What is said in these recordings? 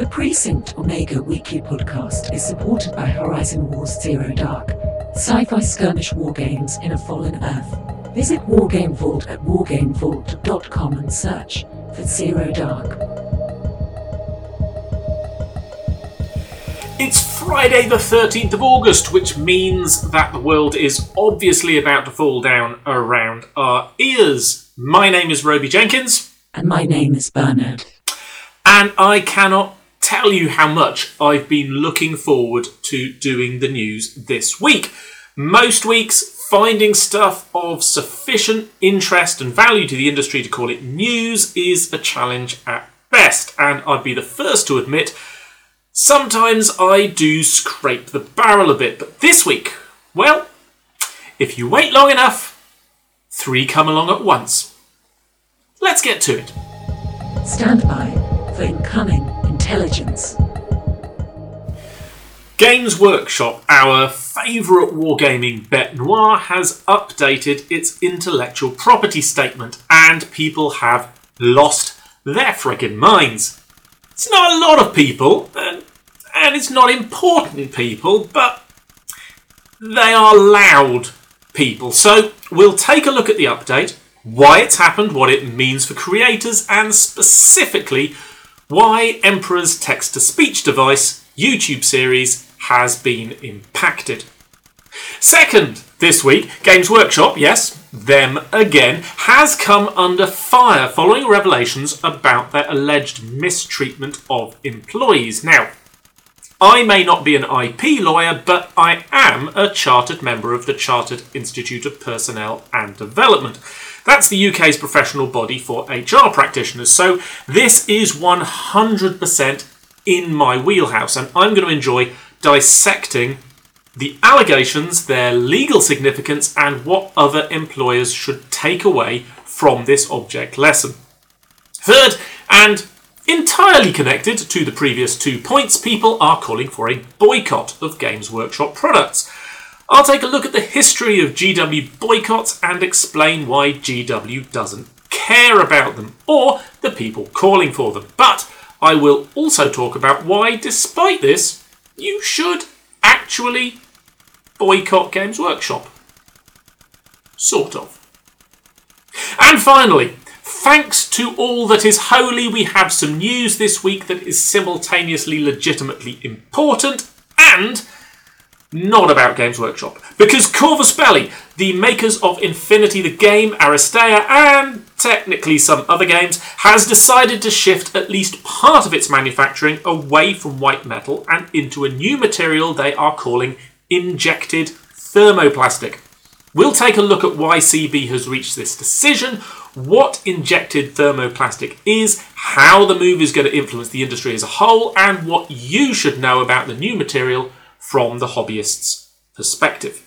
The Precinct Omega weekly podcast is supported by Horizon Wars Zero Dark, sci fi skirmish war games in a fallen Earth. Visit Wargame Vault at wargamevault.com and search for Zero Dark. It's Friday, the 13th of August, which means that the world is obviously about to fall down around our ears. My name is Robey Jenkins, And my name is Bernard. and I cannot tell you how much I've been looking forward to doing the news this week. Most weeks, finding stuff of sufficient interest and value to the industry to call it news is a challenge at best, and I'd be the first to admit Sometimes I do scrape the barrel a bit, but this week, well, if you wait long enough, three come along at once. Let's get to it. Stand by for incoming intelligence. Games Workshop, our favourite wargaming bet noir, has updated its intellectual property statement, and people have lost their friggin' minds. It's not a lot of people, and, and it's not important people, but they are loud people. So we'll take a look at the update, why it's happened, what it means for creators, and specifically why Emperor's text to speech device YouTube series has been impacted. Second, this week, Games Workshop, yes, them again, has come under fire following revelations about their alleged mistreatment of employees. Now, I may not be an IP lawyer, but I am a chartered member of the Chartered Institute of Personnel and Development. That's the UK's professional body for HR practitioners, so this is 100% in my wheelhouse, and I'm going to enjoy dissecting the allegations, their legal significance, and what other employers should take away from this object lesson. Third, and entirely connected to the previous two points, people are calling for a boycott of Games Workshop products. I'll take a look at the history of GW boycotts and explain why GW doesn't care about them or the people calling for them. But I will also talk about why, despite this, you should actually boycott Games Workshop. Sort of. And finally, thanks to all that is holy, we have some news this week that is simultaneously legitimately important and not about Games Workshop. Because Corvus Belli, the makers of Infinity the Game, Aristeia, and technically some other games, has decided to shift at least part of its manufacturing away from white metal and into a new material they are calling injected thermoplastic. We'll take a look at why CB has reached this decision, what injected thermoplastic is, how the move is going to influence the industry as a whole, and what you should know about the new material from the hobbyist's perspective.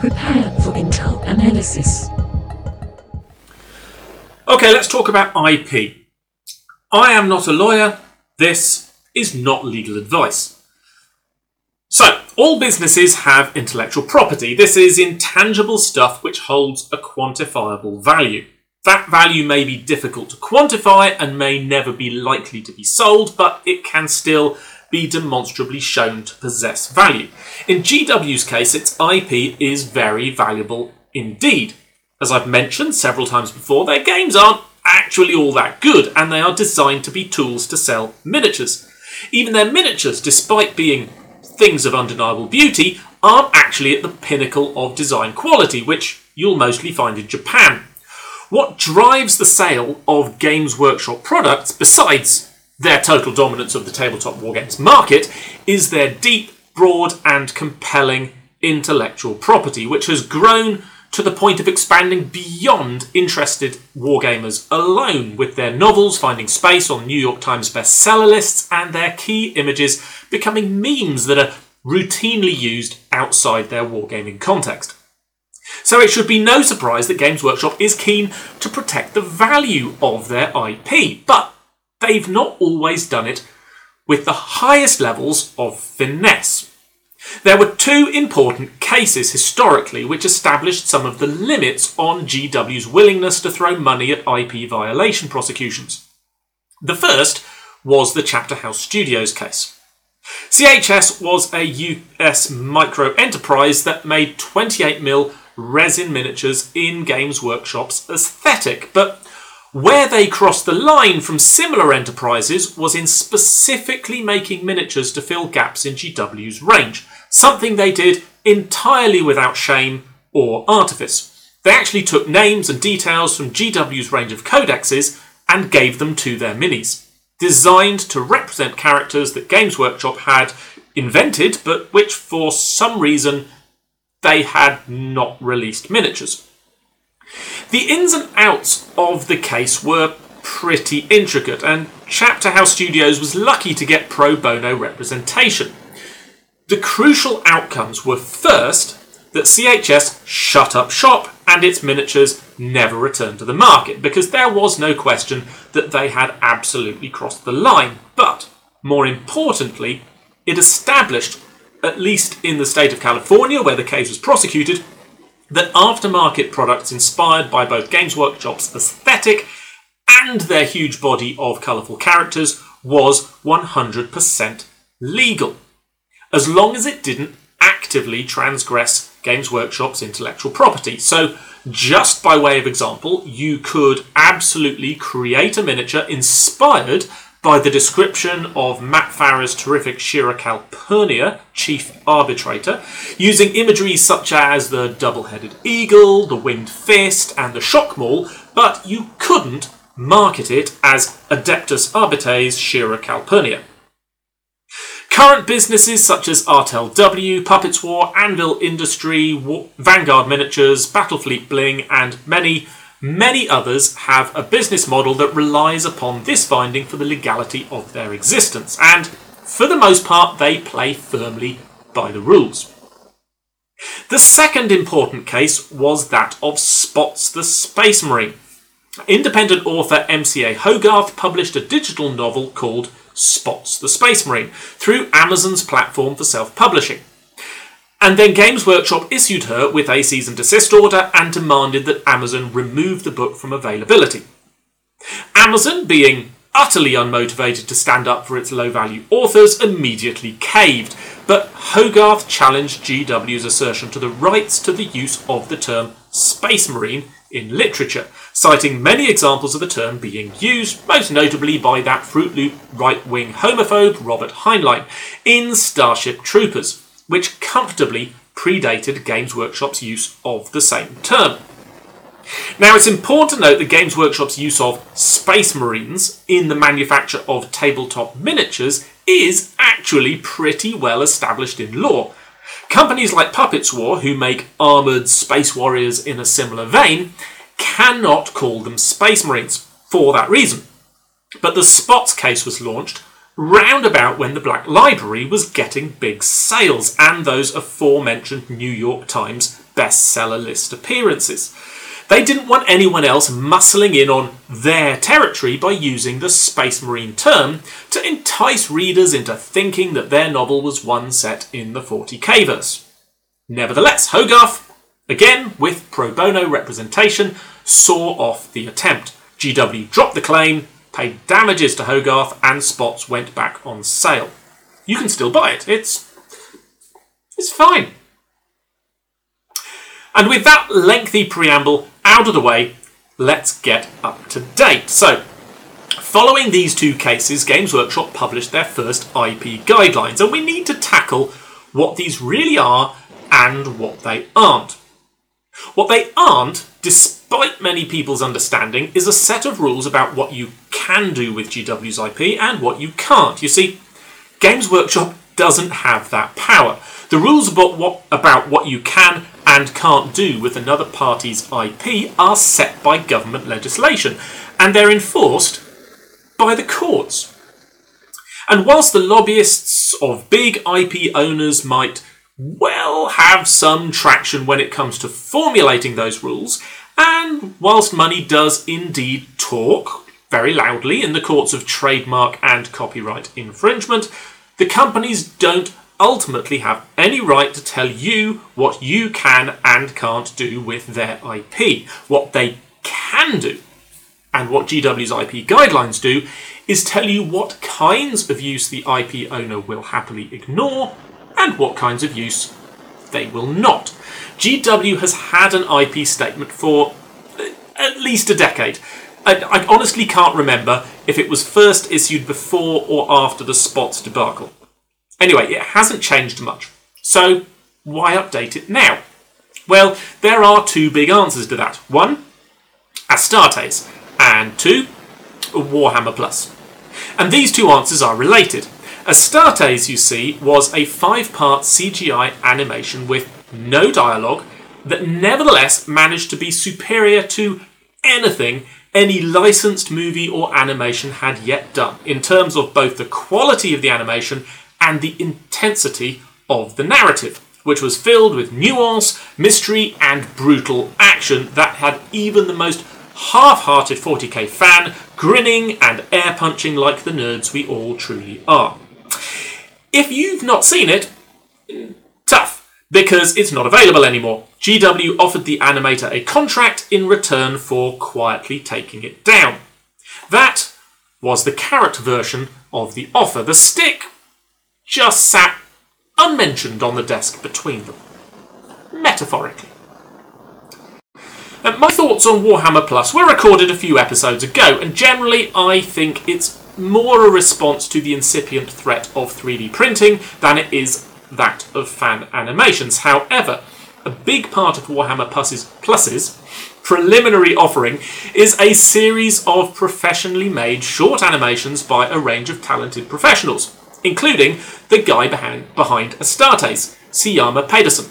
Prepare for intel analysis. Okay, let's talk about IP. I am not a lawyer. This is not legal advice. So, all businesses have intellectual property. This is intangible stuff which holds a quantifiable value. That value may be difficult to quantify and may never be likely to be sold, but it can still be demonstrably shown to possess value. In GW's case, its IP is very valuable indeed. As I've mentioned several times before, their games aren't actually all that good, and they are designed to be tools to sell miniatures. Even their miniatures, despite being things of undeniable beauty, aren't actually at the pinnacle of design quality, which you'll mostly find in Japan. What drives the sale of Games Workshop products, besides their total dominance of the tabletop wargames market, is their deep, broad, and compelling intellectual property, which has grown to the point of expanding beyond interested wargamers alone, with their novels finding space on New York Times bestseller lists and their key images becoming memes that are routinely used outside their wargaming context. So it should be no surprise that Games Workshop is keen to protect the value of their IP, but they've not always done it with the highest levels of finesse. There were two important cases historically which established some of the limits on GW's willingness to throw money at IP violation prosecutions. The first was the Chapter House Studios case. CHS was a US micro enterprise that made 28mm resin miniatures in Games Workshop's aesthetic, but where they crossed the line from similar enterprises was in specifically making miniatures to fill gaps in GW's range, something they did entirely without shame or artifice. They actually took names and details from GW's range of codexes and gave them to their minis, designed to represent characters that Games Workshop had invented, but which for some reason they had not released miniatures. The ins and outs of the case were pretty intricate, and Chapter House Studios was lucky to get pro bono representation. The crucial outcomes were first, that CHS shut up shop and its miniatures never returned to the market because there was no question that they had absolutely crossed the line. But more importantly, it established, at least in the state of California where the case was prosecuted, that aftermarket products inspired by both Games Workshop's aesthetic and their huge body of colourful characters was 100% legal, as long as it didn't actively transgress Games Workshop's intellectual property. So, just by way of example, you could absolutely create a miniature inspired by the description of Matt Farrer's terrific Shira Calpurnia, Chief Arbitrator, using imagery such as the double headed eagle, the winged fist, and the shock maul, but you couldn't market it as Adeptus Arbites Shira Calpurnia. Current businesses such as RTLW, Puppets War, Anvil Industry, Vanguard Miniatures, Battlefleet Bling, and many, many others have a business model that relies upon this finding for the legality of their existence, and for the most part, they play firmly by the rules. The second important case was that of Spots the Space Marine. Independent author MCA Hogarth published a digital novel called Spots the Space Marine through Amazon's platform for self publishing. And then Games Workshop issued her with a cease and desist order and demanded that Amazon remove the book from availability. Amazon, being utterly unmotivated to stand up for its low value authors, immediately caved. But Hogarth challenged GW's assertion to the rights to the use of the term Space Marine in literature, citing many examples of the term being used, most notably by that Fruit Loop right wing homophobe Robert Heinlein in Starship Troopers, which comfortably predated Games Workshop's use of the same term. Now, it's important to note that Games Workshop's use of Space Marines in the manufacture of tabletop miniatures is actually pretty well established in law, Companies like Puppets War, who make armoured space warriors in a similar vein, cannot call them Space Marines for that reason. But the Spots case was launched round about when the Black Library was getting big sales and those aforementioned New York Times bestseller list appearances. They didn't want anyone else muscling in on their territory by using the Space Marine term to entice readers into thinking that their novel was one set in the 40k verse. Nevertheless, Hogarth, again with pro bono representation, saw off the attempt. GW dropped the claim, paid damages to Hogarth, and Spots went back on sale. You can still buy it. It's it's fine. And with that lengthy preamble out of the way, let's get up to date. So, following these two cases, Games Workshop published their first IP guidelines, and we need to tackle what these really are and what they aren't. What they aren't, despite many people's understanding, is a set of rules about what you can do with GW's IP and what you can't. You see, Games Workshop doesn't have that power. The rules about what, about what you can and can't do with another party's IP are set by government legislation, and they're enforced by the courts. And whilst the lobbyists of big IP owners might well have some traction when it comes to formulating those rules, and whilst money does indeed talk very loudly in the courts of trademark and copyright infringement, the companies don't ultimately have any right to tell you what you can and can't do with their IP. What they can do, And what GW's IP guidelines do is tell you what kinds of use the IP owner will happily ignore and what kinds of use they will not. GW has had an IP statement for uh, at least a decade. I, I honestly can't remember if it was first issued before or after the Spots debacle. Anyway, it hasn't changed much. So, why update it now? Well, there are two big answers to that. One, Astartes, and two, Warhammer Plus. And these two answers are related. Astartes, you see, was a five part CGI animation with no dialogue that nevertheless managed to be superior to anything any licensed movie or animation had yet done, in terms of both the quality of the animation and the intensity of the narrative, which was filled with nuance, mystery, and brutal action that had even the most half hearted 40k fan grinning and air punching like the nerds we all truly are. If you've not seen it, tough, because it's not available anymore. GW offered the animator a contract in return for quietly taking it down. That was the carrot version of the offer. The stick just sat unmentioned on the desk between them. Metaphorically. Uh, my thoughts on Warhammer Plus were recorded a few episodes ago, and generally I think it's more a response to the incipient threat of 3D printing than it is that of fan animations. However, a big part of Warhammer Plus's, Plus's preliminary offering is a series of professionally made short animations by a range of talented professionals, including the guy behind, behind Astartes, Syama Pedersen.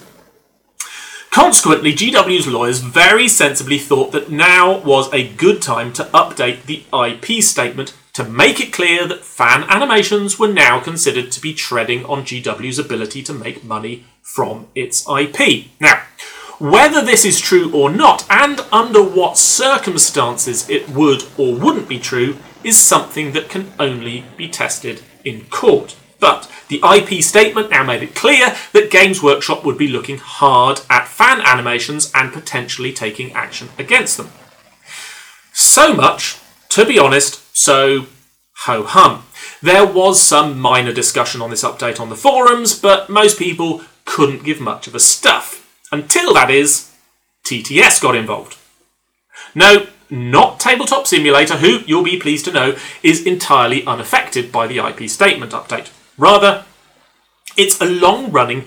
Consequently, GW's lawyers very sensibly thought that now was a good time to update the IP statement to make it clear that fan animations were now considered to be treading on GW's ability to make money from its IP. Now, whether this is true or not, and under what circumstances it would or wouldn't be true, is something that can only be tested in court. But the IP statement now made it clear that Games Workshop would be looking hard at fan animations and potentially taking action against them. So much, to be honest, so ho hum. There was some minor discussion on this update on the forums, but most people couldn't give much of a stuff. Until, that is, TTS got involved. No, not Tabletop Simulator, who, you'll be pleased to know, is entirely unaffected by the IP statement update. Rather, it's a long running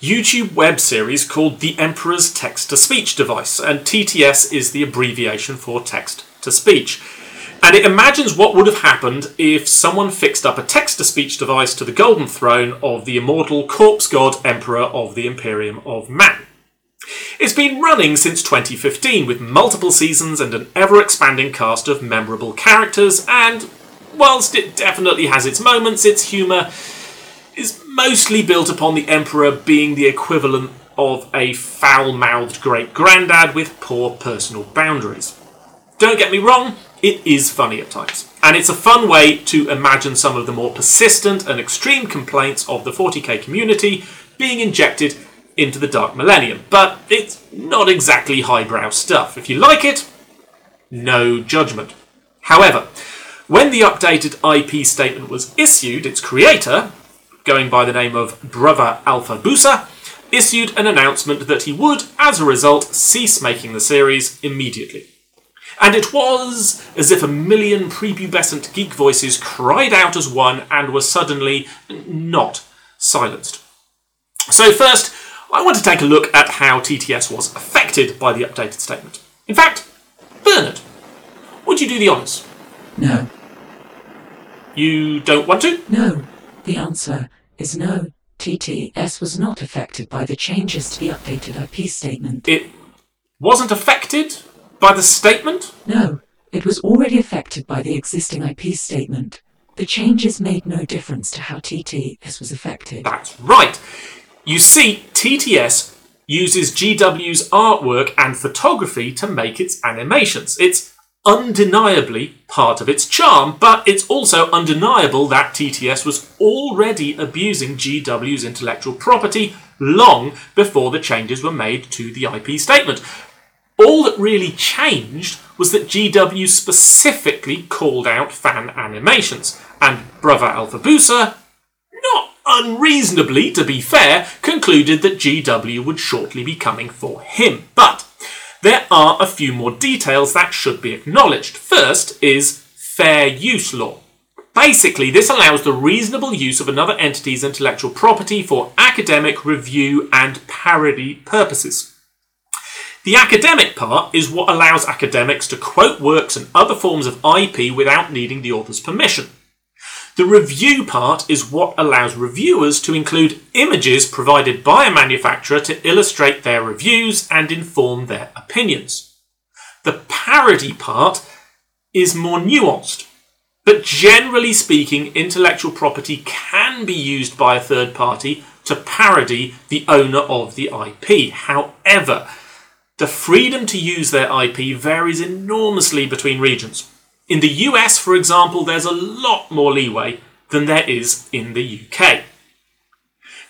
YouTube web series called The Emperor's Text to Speech Device, and TTS is the abbreviation for text to speech. And it imagines what would have happened if someone fixed up a text to speech device to the golden throne of the immortal corpse god emperor of the Imperium of Man. It's been running since 2015 with multiple seasons and an ever expanding cast of memorable characters, and whilst it definitely has its moments, its humour is mostly built upon the Emperor being the equivalent of a foul mouthed great granddad with poor personal boundaries. Don't get me wrong, it is funny at times. And it's a fun way to imagine some of the more persistent and extreme complaints of the 40k community being injected into the Dark Millennium. But it's not exactly highbrow stuff. If you like it, no judgment. However, when the updated IP statement was issued, its creator, going by the name of Brother Alfabusa, issued an announcement that he would, as a result, cease making the series immediately. And it was as if a million prepubescent geek voices cried out as one and were suddenly not silenced. So, first, I want to take a look at how TTS was affected by the updated statement. In fact, Bernard, would you do the honours? No. You don't want to? No. The answer is no. TTS was not affected by the changes to the updated IP statement. It wasn't affected by the statement? No, it was already affected by the existing IP statement. The changes made no difference to how TTS was affected. That's right. You see, TTS uses GW's artwork and photography to make its animations. It's undeniably part of its charm, but it's also undeniable that TTS was already abusing GW's intellectual property long before the changes were made to the IP statement. All that really changed was that GW specifically called out fan animations, and Brother Alfabusa, not unreasonably to be fair, concluded that GW would shortly be coming for him. But there are a few more details that should be acknowledged. First is fair use law. Basically, this allows the reasonable use of another entity's intellectual property for academic, review, and parody purposes. The academic part is what allows academics to quote works and other forms of IP without needing the author's permission. The review part is what allows reviewers to include images provided by a manufacturer to illustrate their reviews and inform their opinions. The parody part is more nuanced, but generally speaking, intellectual property can be used by a third party to parody the owner of the IP. However, the freedom to use their IP varies enormously between regions. In the US, for example, there's a lot more leeway than there is in the UK.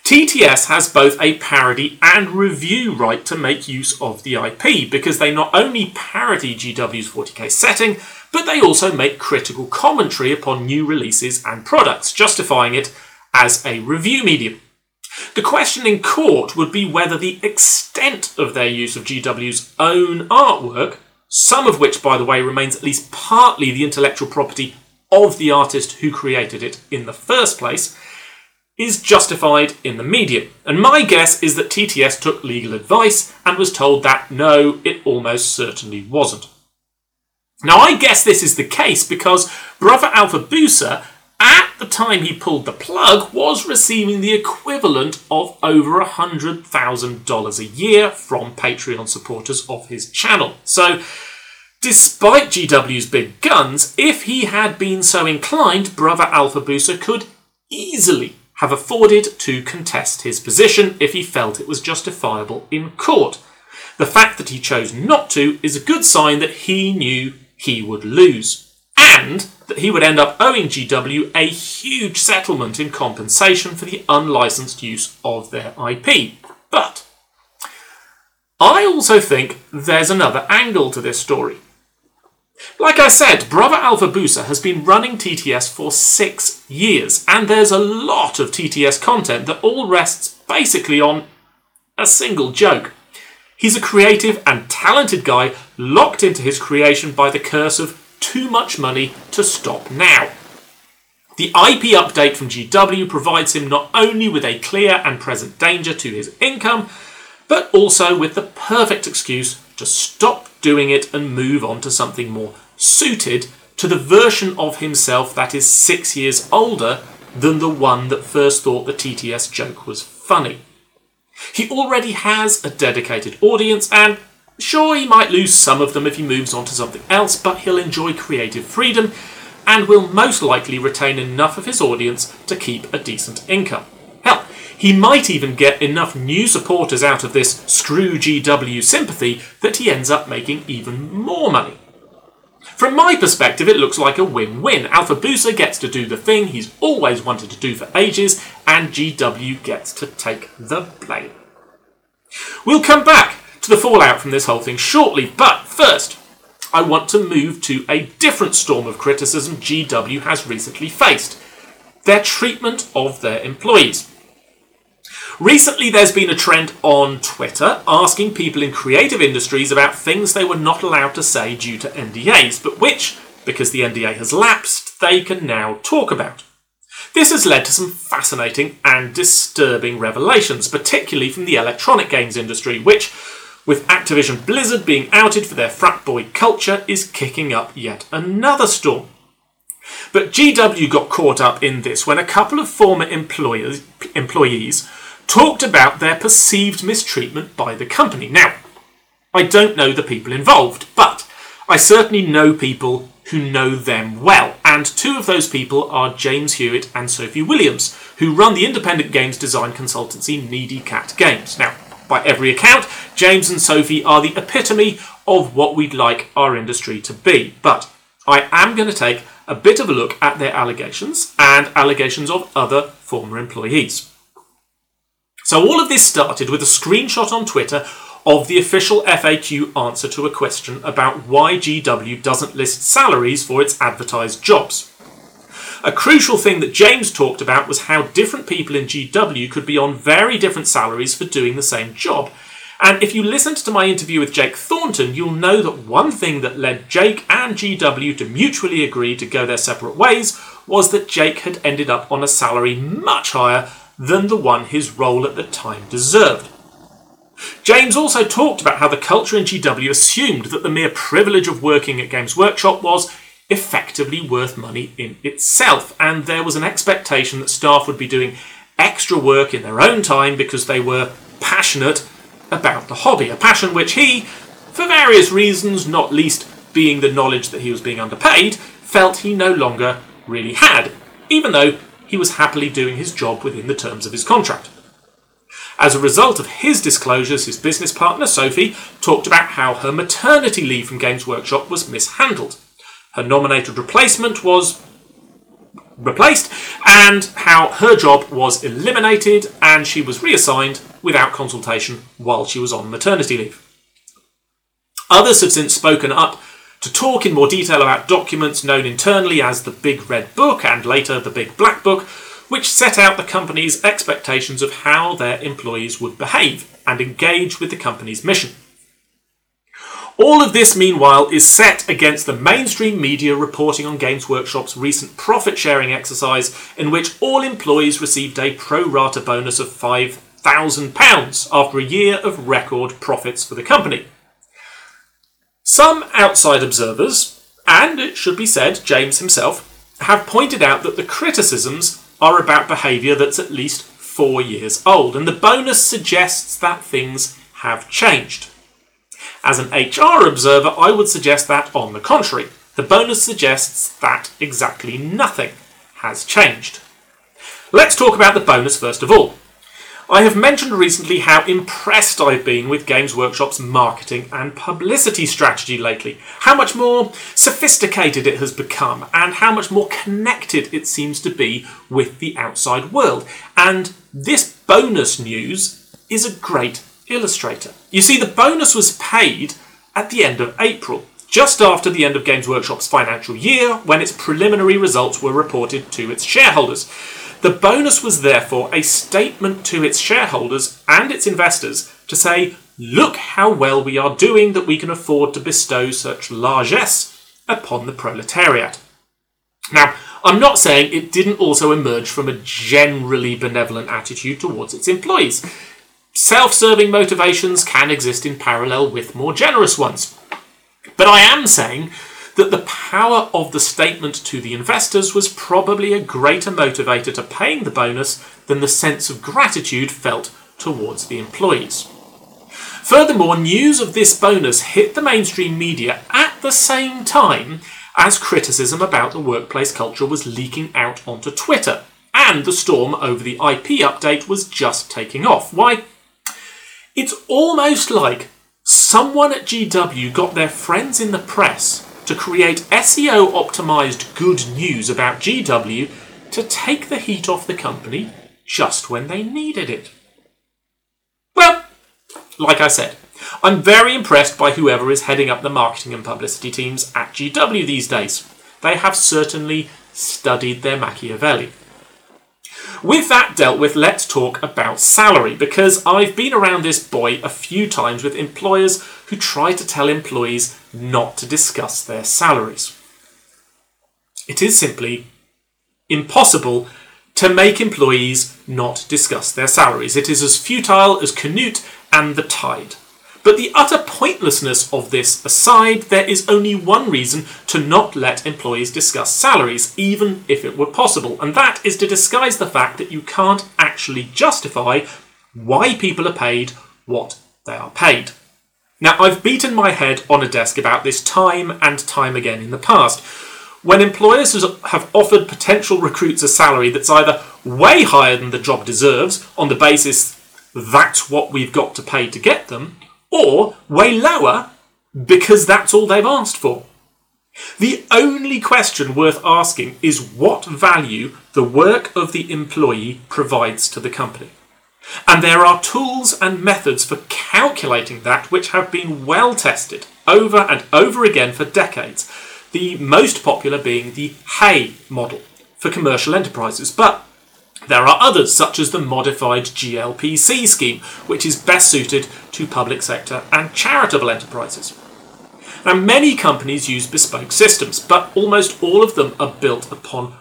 TTS has both a parody and review right to make use of the IP because they not only parody GW's 40k setting, but they also make critical commentary upon new releases and products, justifying it as a review medium. The question in court would be whether the extent of their use of GW's own artwork, some of which, by the way, remains at least partly the intellectual property of the artist who created it in the first place, is justified in the medium. And my guess is that TTS took legal advice and was told that no, it almost certainly wasn't. Now, I guess this is the case because Brother Alpha at the time he pulled the plug, was receiving the equivalent of over $100,000 a year from Patreon supporters of his channel. So, despite GW's big guns, if he had been so inclined, Brother Alfabusa could easily have afforded to contest his position if he felt it was justifiable in court. The fact that he chose not to is a good sign that he knew he would lose and that he would end up owing GW a huge settlement in compensation for the unlicensed use of their IP. But I also think there's another angle to this story. Like I said, Brother Alfabusa has been running TTS for six years, and there's a lot of TTS content that all rests basically on a single joke. He's a creative and talented guy locked into his creation by the curse of too much money to stop now. The IP update from GW provides him not only with a clear and present danger to his income, but also with the perfect excuse to stop doing it and move on to something more suited to the version of himself that is six years older than the one that first thought the TTS joke was funny. He already has a dedicated audience, and Sure, he might lose some of them if he moves on to something else, but he'll enjoy creative freedom and will most likely retain enough of his audience to keep a decent income. Hell, he might even get enough new supporters out of this screw GW sympathy that he ends up making even more money. From my perspective, it looks like a win win. Alfabusa gets to do the thing he's always wanted to do for ages, and GW gets to take the blame. We'll come back to the fallout from this whole thing shortly, but first, I want to move to a different storm of criticism GW has recently faced their treatment of their employees. Recently, there's been a trend on Twitter asking people in creative industries about things they were not allowed to say due to NDAs, but which, because the NDA has lapsed, they can now talk about. This has led to some fascinating and disturbing revelations, particularly from the electronic games industry, which with Activision Blizzard being outed for their frat boy culture, is kicking up yet another storm. But GW got caught up in this when a couple of former employers, employees talked about their perceived mistreatment by the company. Now, I don't know the people involved, but I certainly know people who know them well, and two of those people are James Hewitt and Sophie Williams, who run the independent games design consultancy Needy Cat Games. Now, by every account, James and Sophie are the epitome of what we'd like our industry to be. But I am going to take a bit of a look at their allegations and allegations of other former employees. So, all of this started with a screenshot on Twitter of the official FAQ answer to a question about why GW doesn't list salaries for its advertised jobs. A crucial thing that James talked about was how different people in GW could be on very different salaries for doing the same job. And if you listened to my interview with Jake Thornton, you'll know that one thing that led Jake and GW to mutually agree to go their separate ways was that Jake had ended up on a salary much higher than the one his role at the time deserved. James also talked about how the culture in GW assumed that the mere privilege of working at Games Workshop was effectively worth money in itself, and there was an expectation that staff would be doing extra work in their own time because they were passionate about the hobby, a passion which he, for various reasons, not least being the knowledge that he was being underpaid, felt he no longer really had, even though he was happily doing his job within the terms of his contract. As a result of his disclosures, his business partner, Sophie, talked about how her maternity leave from Games Workshop was mishandled. Her nominated replacement was replaced, and how her job was eliminated and she was reassigned without consultation while she was on maternity leave. Others have since spoken up to talk in more detail about documents known internally as the Big Red Book and later the Big Black Book, which set out the company's expectations of how their employees would behave and engage with the company's mission. All of this, meanwhile, is set against the mainstream media reporting on Games Workshop's recent profit sharing exercise, in which all employees received a pro rata bonus of £5,000 after a year of record profits for the company. Some outside observers, and it should be said, James himself, have pointed out that the criticisms are about behaviour that's at least four years old, and the bonus suggests that things have changed. As an HR observer, I would suggest that, on the contrary, the bonus suggests that exactly nothing has changed. Let's talk about the bonus first of all. I have mentioned recently how impressed I've been with Games Workshop's marketing and publicity strategy lately, how much more sophisticated it has become, and how much more connected it seems to be with the outside world. And this bonus news is a great illustrator. You see, the bonus was paid at the end of April, just after the end of Games Workshop's financial year, when its preliminary results were reported to its shareholders. The bonus was therefore a statement to its shareholders and its investors to say, look how well we are doing that we can afford to bestow such largesse upon the proletariat. Now, I'm not saying it didn't also emerge from a generally benevolent attitude towards its employees. Self serving motivations can exist in parallel with more generous ones. But I am saying that the power of the statement to the investors was probably a greater motivator to paying the bonus than the sense of gratitude felt towards the employees. Furthermore, news of this bonus hit the mainstream media at the same time as criticism about the workplace culture was leaking out onto Twitter, and the storm over the IP update was just taking off. Why, it's almost like someone at GW got their friends in the press to create SEO optimized good news about GW to take the heat off the company just when they needed it. Well, like I said, I'm very impressed by whoever is heading up the marketing and publicity teams at GW these days. They have certainly studied their Machiavelli. With that dealt with, let's talk about salary because I've been around this boy a few times with employers who try to tell employees not to discuss their salaries. It is simply impossible to make employees not discuss their salaries. It is as futile as Canute and the tide. But the utter pointlessness of this aside, there is only one reason to not let employees discuss salaries, even if it were possible, and that is to disguise the fact that you can't actually justify why people are paid what they are paid. Now, I've beaten my head on a desk about this time and time again in the past. When employers have offered potential recruits a salary that's either way higher than the job deserves on the basis that's what we've got to pay to get them, or way lower because that's all they've asked for. The only question worth asking is what value the work of the employee provides to the company. And there are tools and methods for calculating that which have been well tested over and over again for decades, the most popular being the Hay model for commercial enterprises. But there are others, such as the modified GLPC scheme, which is best suited to public sector and charitable enterprises. Now, many companies use bespoke systems, but almost all of them are built upon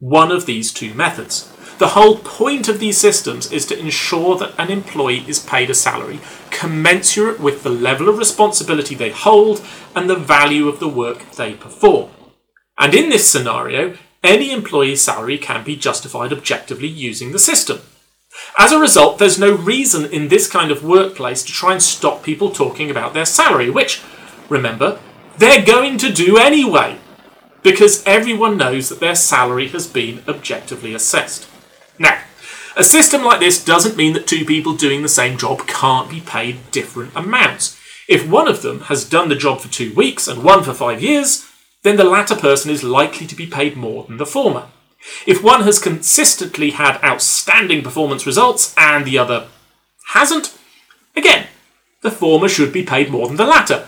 one of these two methods. The whole point of these systems is to ensure that an employee is paid a salary commensurate with the level of responsibility they hold and the value of the work they perform. And in this scenario, any employee's salary can be justified objectively using the system. As a result, there's no reason in this kind of workplace to try and stop people talking about their salary, which, remember, they're going to do anyway, because everyone knows that their salary has been objectively assessed. Now, a system like this doesn't mean that two people doing the same job can't be paid different amounts. If one of them has done the job for two weeks and one for five years, then the latter person is likely to be paid more than the former. If one has consistently had outstanding performance results and the other hasn't, again, the former should be paid more than the latter.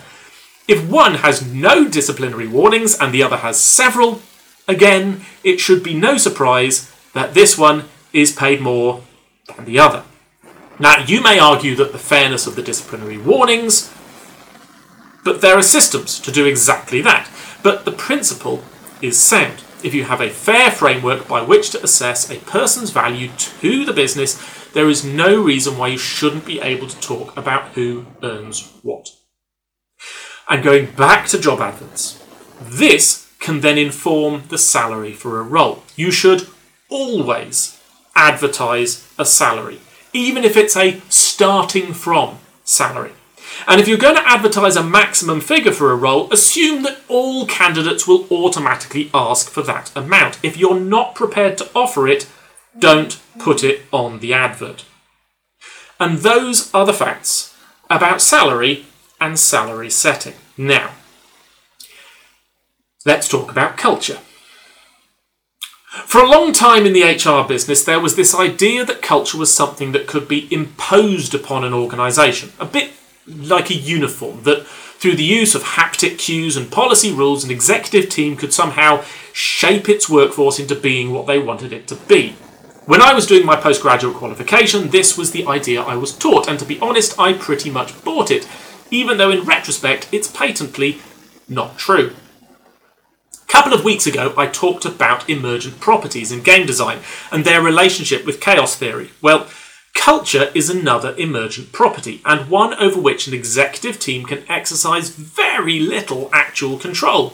If one has no disciplinary warnings and the other has several, again, it should be no surprise that this one is paid more than the other. Now, you may argue that the fairness of the disciplinary warnings, but there are systems to do exactly that. But the principle is sound. If you have a fair framework by which to assess a person's value to the business, there is no reason why you shouldn't be able to talk about who earns what. And going back to job adverts, this can then inform the salary for a role. You should always advertise a salary, even if it's a starting from salary. And if you're going to advertise a maximum figure for a role, assume that all candidates will automatically ask for that amount. If you're not prepared to offer it, don't put it on the advert. And those are the facts about salary and salary setting. Now, let's talk about culture. For a long time in the HR business, there was this idea that culture was something that could be imposed upon an organisation, a bit like a uniform, that through the use of haptic cues and policy rules, an executive team could somehow shape its workforce into being what they wanted it to be. When I was doing my postgraduate qualification, this was the idea I was taught, and to be honest, I pretty much bought it, even though in retrospect it's patently not true. A couple of weeks ago, I talked about emergent properties in game design and their relationship with chaos theory. Well, Culture is another emergent property, and one over which an executive team can exercise very little actual control.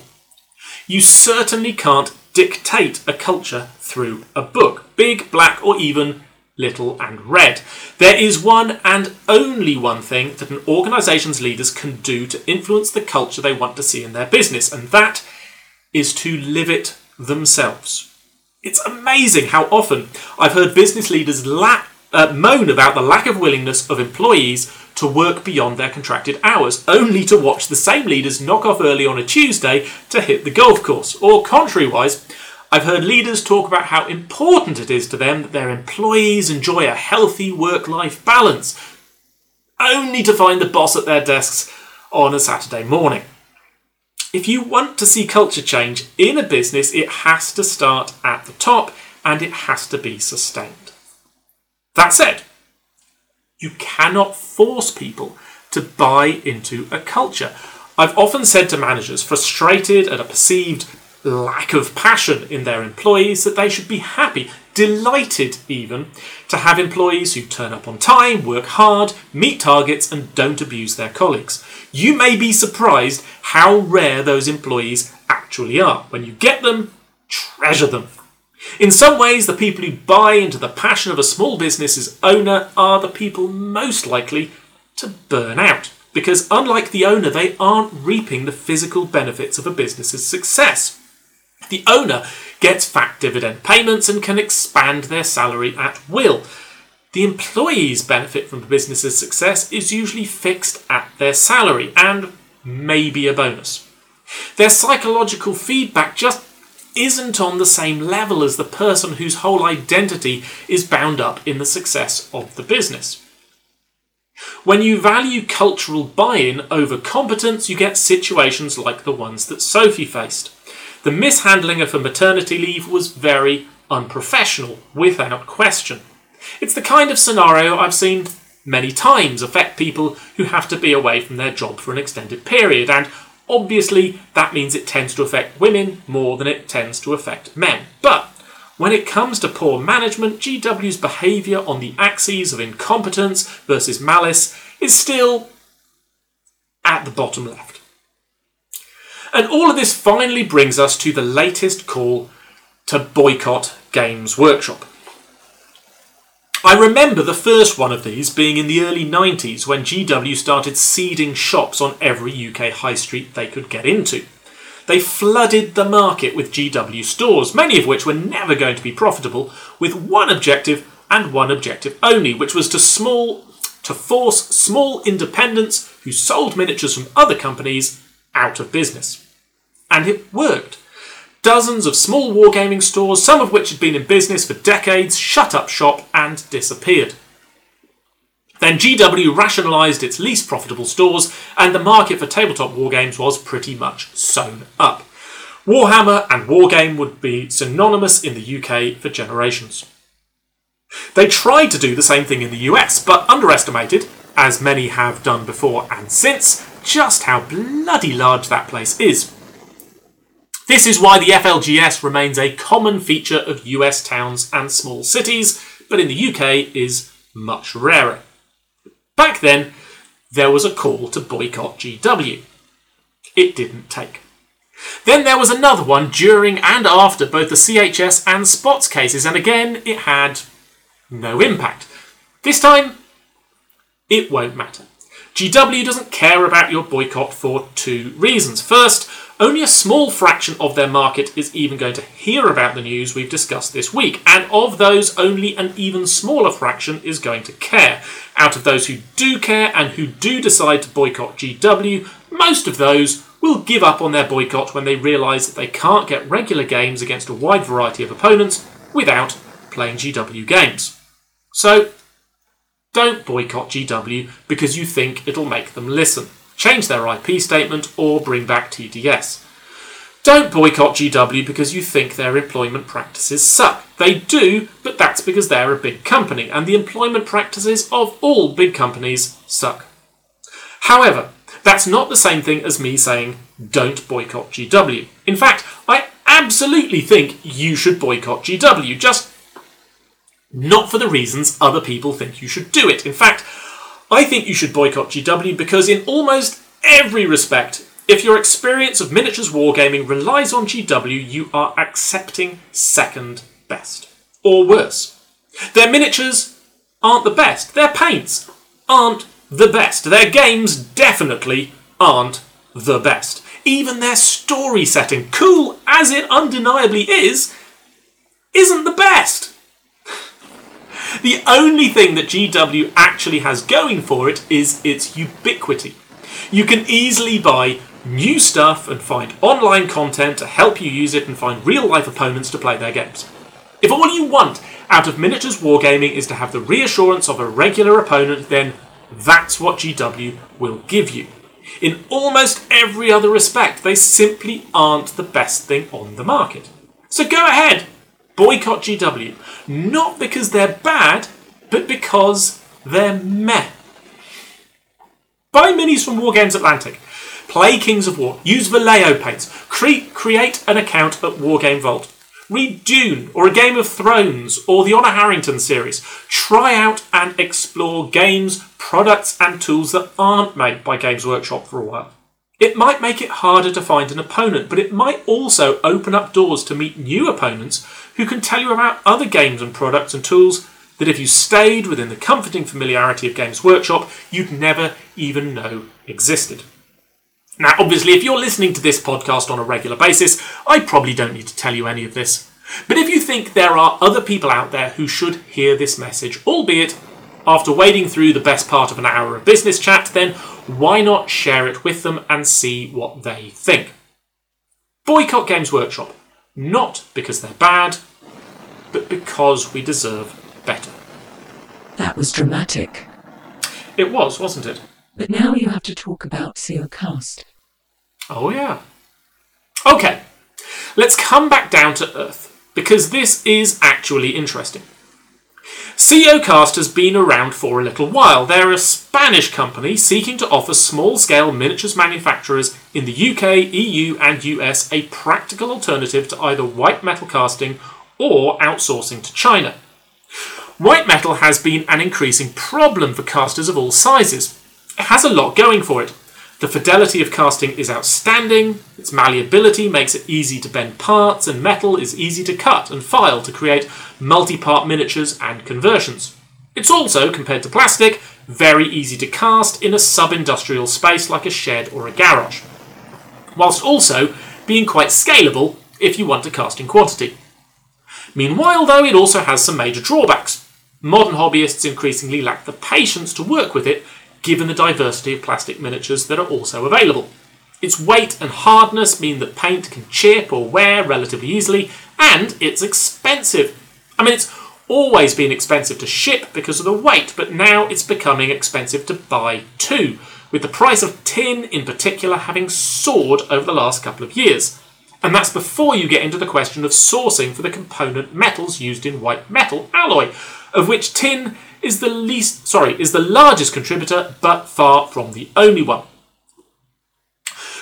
You certainly can't dictate a culture through a book, big, black, or even little and red. There is one and only one thing that an organisation's leaders can do to influence the culture they want to see in their business, and that is to live it themselves. It's amazing how often I've heard business leaders lack uh, moan about the lack of willingness of employees to work beyond their contracted hours, only to watch the same leaders knock off early on a Tuesday to hit the golf course. Or, contrariwise, I've heard leaders talk about how important it is to them that their employees enjoy a healthy work life balance, only to find the boss at their desks on a Saturday morning. If you want to see culture change in a business, it has to start at the top and it has to be sustained. That said, you cannot force people to buy into a culture. I've often said to managers frustrated at a perceived lack of passion in their employees that they should be happy, delighted even, to have employees who turn up on time, work hard, meet targets, and don't abuse their colleagues. You may be surprised how rare those employees actually are. When you get them, treasure them. In some ways, the people who buy into the passion of a small business's owner are the people most likely to burn out. Because unlike the owner, they aren't reaping the physical benefits of a business's success. The owner gets fat dividend payments and can expand their salary at will. The employees benefit from the business's success is usually fixed at their salary and maybe a bonus. Their psychological feedback just isn't on the same level as the person whose whole identity is bound up in the success of the business. When you value cultural buy in over competence, you get situations like the ones that Sophie faced. The mishandling of her maternity leave was very unprofessional, without question. It's the kind of scenario I've seen many times affect people who have to be away from their job for an extended period, and obviously that means it tends to affect women more than it tends to affect men. But when it comes to poor management, GW's behaviour on the axes of incompetence versus malice is still at the bottom left. And all of this finally brings us to the latest call to boycott Games Workshop. I remember the first one of these being in the early 90s when GW started seeding shops on every UK high street they could get into. They flooded the market with GW stores, many of which were never going to be profitable, with one objective and one objective only, which was to small to force small independents who sold miniatures from other companies out of business. And it worked. Dozens of small wargaming stores, some of which had been in business for decades, shut up shop and disappeared. Then GW rationalised its least profitable stores, and the market for tabletop wargames was pretty much sewn up. Warhammer and Wargame would be synonymous in the UK for generations. They tried to do the same thing in the US, but underestimated, as many have done before and since, just how bloody large that place is. This is why the FLGS remains a common feature of US towns and small cities, but in the UK is much rarer. Back then, there was a call to boycott GW. It didn't take. Then there was another one during and after both the CHS and Spots cases, and again it had no impact. This time, it won't matter. GW doesn't care about your boycott for two reasons. First, only a small fraction of their market is even going to hear about the news we've discussed this week, and of those, only an even smaller fraction is going to care. Out of those who do care and who do decide to boycott GW, most of those will give up on their boycott when they realise that they can't get regular games against a wide variety of opponents without playing GW games. So, don't boycott GW because you think it'll make them listen change their IP statement, or bring back TTS. Don't boycott GW because you think their employment practices suck. They do, but that's because they're a big company, and the employment practices of all big companies suck. However, that's not the same thing as me saying, don't boycott GW. In fact, I absolutely think you should boycott GW, just not for the reasons other people think you should do it. In fact, I think you should boycott GW because, in almost every respect, if your experience of miniatures wargaming relies on GW, you are accepting second best. Or worse. Their miniatures aren't the best. Their paints aren't the best. Their games definitely aren't the best. Even their story setting, cool as it undeniably is, isn't the best. The only thing that GW actually has going for it is its ubiquity. You can easily buy new stuff and find online content to help you use it and find real life opponents to play their games. If all you want out of miniatures wargaming is to have the reassurance of a regular opponent, then that's what GW will give you. In almost every other respect, they simply aren't the best thing on the market. So go ahead, boycott GW. Not because they're bad, but because they're meh. Buy minis from Wargames Atlantic. Play Kings of War. Use Vallejo paints. Cre- create an account at Wargame Vault. Read Dune or A Game of Thrones or the Honor Harrington series. Try out and explore games, products, and tools that aren't made by Games Workshop for a while. It might make it harder to find an opponent, but it might also open up doors to meet new opponents who can tell you about other games and products and tools that if you stayed within the comforting familiarity of Games Workshop, you'd never even know existed. Now, obviously, if you're listening to this podcast on a regular basis, I probably don't need to tell you any of this. But if you think there are other people out there who should hear this message, albeit after wading through the best part of an hour of business chat, then why not share it with them and see what they think? Boycott Games Workshop. Not because they're bad, but because we deserve better. That was dramatic. It was, wasn't it? But now you have to talk about CeoCast. Oh, yeah. Okay, let's come back down to earth, because this is actually interesting. CeoCast has been around for a little while. They're a Spanish company seeking to offer small scale miniatures manufacturers in the UK, EU, and US a practical alternative to either white metal casting or outsourcing to China. White metal has been an increasing problem for casters of all sizes. It has a lot going for it. The fidelity of casting is outstanding, its malleability makes it easy to bend parts, and metal is easy to cut and file to create multi part miniatures and conversions. It's also, compared to plastic, very easy to cast in a sub industrial space like a shed or a garage, whilst also being quite scalable if you want to cast in quantity. Meanwhile, though, it also has some major drawbacks. Modern hobbyists increasingly lack the patience to work with it, given the diversity of plastic miniatures that are also available. Its weight and hardness mean that paint can chip or wear relatively easily, and it's expensive. I mean, it's always been expensive to ship because of the weight, but now it's becoming expensive to buy too, with the price of tin in particular having soared over the last couple of years. And that's before you get into the question of sourcing for the component metals used in white metal alloy, of which tin is the least sorry, is the largest contributor, but far from the only one.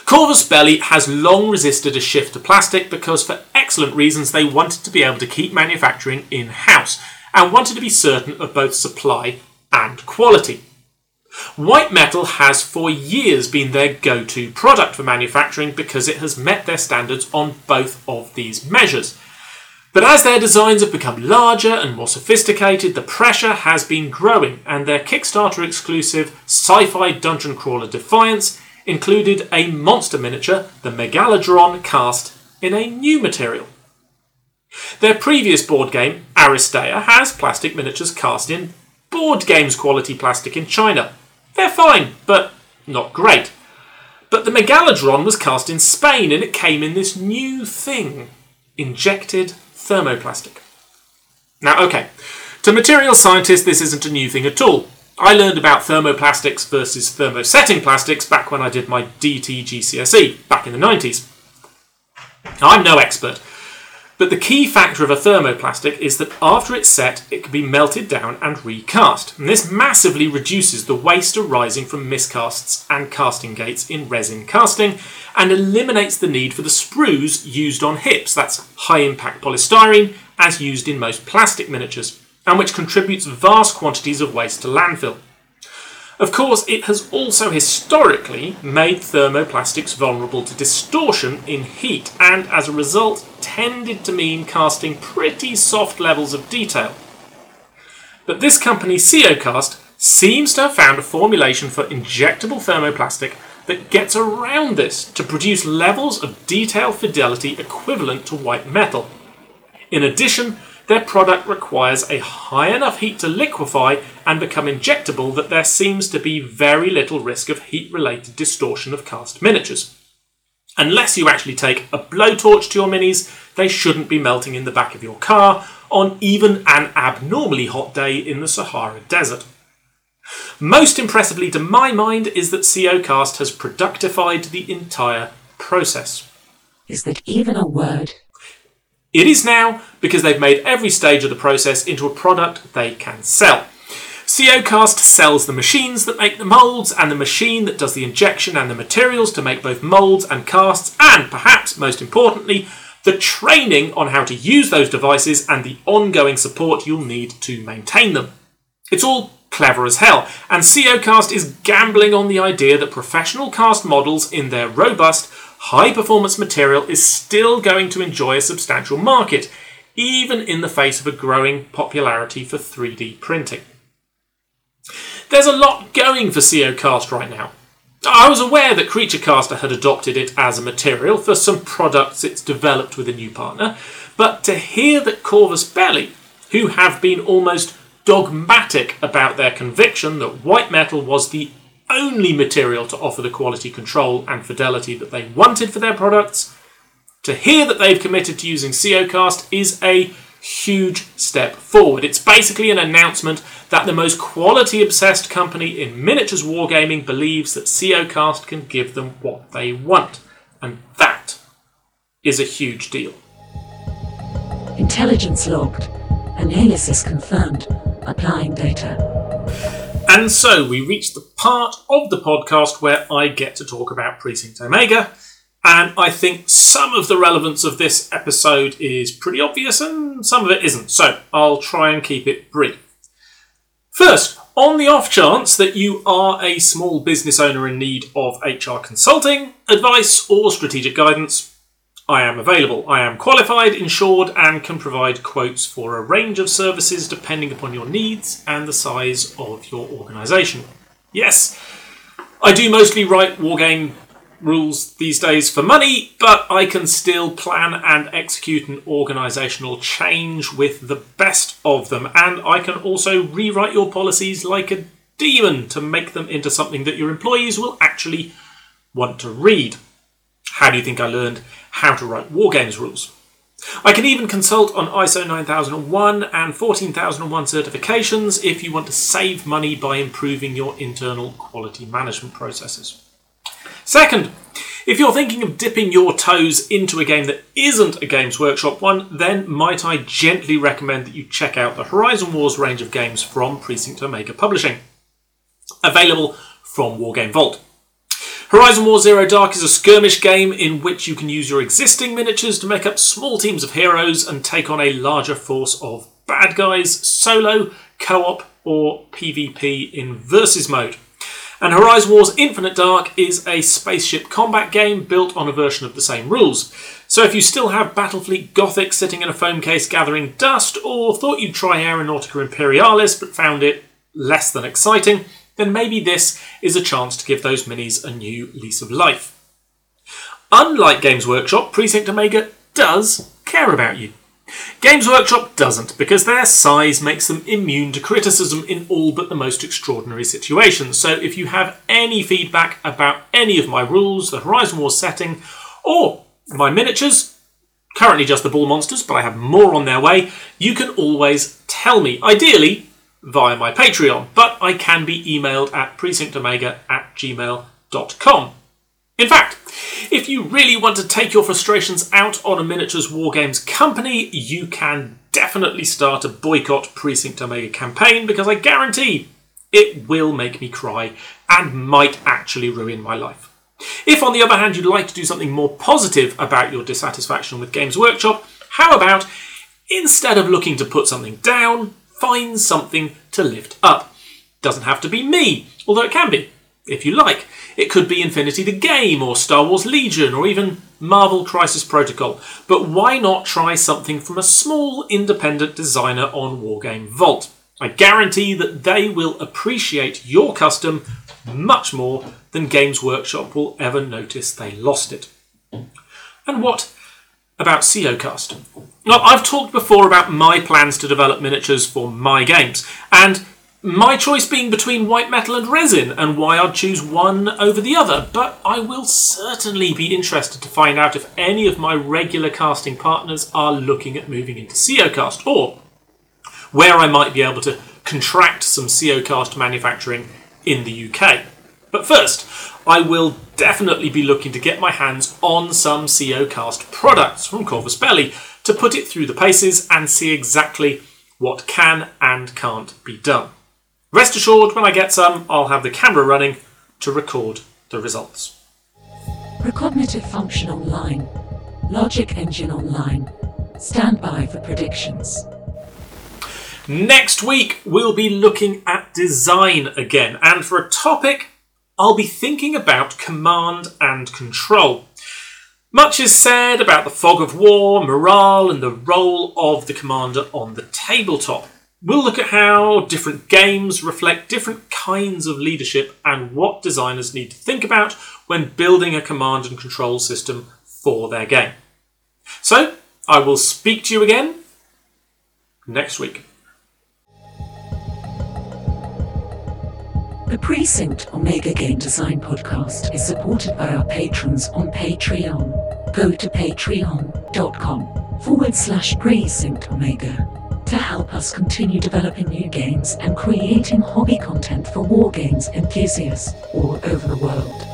Corvus Belli has long resisted a shift to plastic because, for excellent reasons, they wanted to be able to keep manufacturing in house and wanted to be certain of both supply and quality. White metal has for years been their go to product for manufacturing because it has met their standards on both of these measures. But as their designs have become larger and more sophisticated, the pressure has been growing, and their Kickstarter exclusive sci fi dungeon crawler Defiance included a monster miniature, the Megalodron, cast in a new material. Their previous board game, Aristeia, has plastic miniatures cast in board games quality plastic in China. They're fine, but not great. But the Megalodron was cast in Spain and it came in this new thing injected thermoplastic. Now, okay, to material scientists, this isn't a new thing at all. I learned about thermoplastics versus thermosetting plastics back when I did my DT GCSE back in the 90s. I'm no expert, but the key factor of a thermoplastic is that after it's set, it can be melted down and recast. And this massively reduces the waste arising from miscasts and casting gates in resin casting and eliminates the need for the sprues used on hips, that's high impact polystyrene, as used in most plastic miniatures, and which contributes vast quantities of waste to landfill. Of course, it has also historically made thermoplastics vulnerable to distortion in heat, and as a result, tended to mean casting pretty soft levels of detail. But this company, CeoCast, seems to have found a formulation for injectable thermoplastic that gets around this to produce levels of detail fidelity equivalent to white metal. In addition, their product requires a high enough heat to liquefy and become injectable that there seems to be very little risk of heat related distortion of cast miniatures. Unless you actually take a blowtorch to your minis, they shouldn't be melting in the back of your car on even an abnormally hot day in the Sahara Desert. Most impressively to my mind is that CeoCast has productified the entire process. Is that even a word? It is now because they've made every stage of the process into a product they can sell. CeoCast sells the machines that make the moulds and the machine that does the injection and the materials to make both moulds and casts, and perhaps most importantly, the training on how to use those devices and the ongoing support you'll need to maintain them. It's all clever as hell, and CeoCast is gambling on the idea that professional cast models in their robust, high performance material is still going to enjoy a substantial market, even in the face of a growing popularity for 3D printing. There's a lot going for CeoCast right now. I was aware that Creaturecaster had adopted it as a material for some products it's developed with a new partner, but to hear that Corvus Belli, who have been almost dogmatic about their conviction that white metal was the only material to offer the quality control and fidelity that they wanted for their products, To hear that they've committed to using CEOcast is a huge step forward. It's basically an announcement that the most quality obsessed company in miniatures wargaming believes that CEOcast can give them what they want. And that is a huge deal. Intelligence logged. Analysis confirmed. Applying data. And so we reach the part of the podcast where I get to talk about Precinct Omega. And I think some of the relevance of this episode is pretty obvious and some of it isn't. So I'll try and keep it brief. First, on the off chance that you are a small business owner in need of HR consulting, advice, or strategic guidance, I am available. I am qualified, insured, and can provide quotes for a range of services depending upon your needs and the size of your organisation. Yes, I do mostly write wargame rules these days for money, but I can still plan and execute an organisational change with the best of them, and I can also rewrite your policies like a demon to make them into something that your employees will actually want to read. How do you think I learned how to write wargames rules? I can even consult on ISO 9001 and 14001 certifications if you want to save money by improving your internal quality management processes. Second, if you're thinking of dipping your toes into a game that isn't a Games Workshop one, then might I gently recommend that you check out the Horizon Wars range of games from Precinct Omega Publishing. Available from Wargame Vault. Horizon War Zero Dark is a skirmish game in which you can use your existing miniatures to make up small teams of heroes and take on a larger force of bad guys solo, co op, or PvP in versus mode. And Horizon Wars Infinite Dark is a spaceship combat game built on a version of the same rules. So if you still have Battlefleet Gothic sitting in a foam case gathering dust, or thought you'd try Aeronautica Imperialis but found it less than exciting, then maybe this is a chance to give those minis a new lease of life. Unlike Games Workshop, Precinct Omega does care about you. Games Workshop doesn't, because their size makes them immune to criticism in all but the most extraordinary situations. So if you have any feedback about any of my rules, the Horizon Wars setting, or my miniatures, currently just the ball Monsters, but I have more on their way, you can always tell me. Ideally, via my Patreon, but I can be emailed at precinctomega at gmail.com. In fact, if you really want to take your frustrations out on a miniatures wargames company, you can definitely start a boycott Precinct Omega campaign because I guarantee it will make me cry and might actually ruin my life. If, on the other hand, you'd like to do something more positive about your dissatisfaction with Games Workshop, how about instead of looking to put something down, find something to lift up. Doesn't have to be me, although it can be, if you like. It could be Infinity the Game, or Star Wars Legion, or even Marvel Crisis Protocol. But why not try something from a small independent designer on Wargame Vault? I guarantee that they will appreciate your custom much more than Games Workshop will ever notice they lost it. And what about CEOcast? Now, I've talked before about my plans to develop miniatures for my games, and my choice being between white metal and resin, and why I'd choose one over the other. But I will certainly be interested to find out if any of my regular casting partners are looking at moving into CEOcast, or where I might be able to contract some CEOcast manufacturing in the UK. But first, I will definitely be looking to get my hands on some CeoCast products from Corvus Belli to put it through the paces and see exactly what can and can't be done. Rest assured, when I get some, I'll have the camera running to record the results. Recognitive function online. Logic engine online. Stand by for predictions. Next week, we'll be looking at design again, and for a topic, I'll be thinking about command and control. Much is said about the fog of war, morale, and the role of the commander on the tabletop. We'll look at how different games reflect different kinds of leadership and what designers need to think about when building a command and control system for their game. So, I will speak to you again next week. The Precinct Omega Game Design Podcast is supported by our patrons on Patreon. go to patreon.com forward slash precinct omega to help us continue developing new games and creating hobby content for war games enthusiasts all over the world.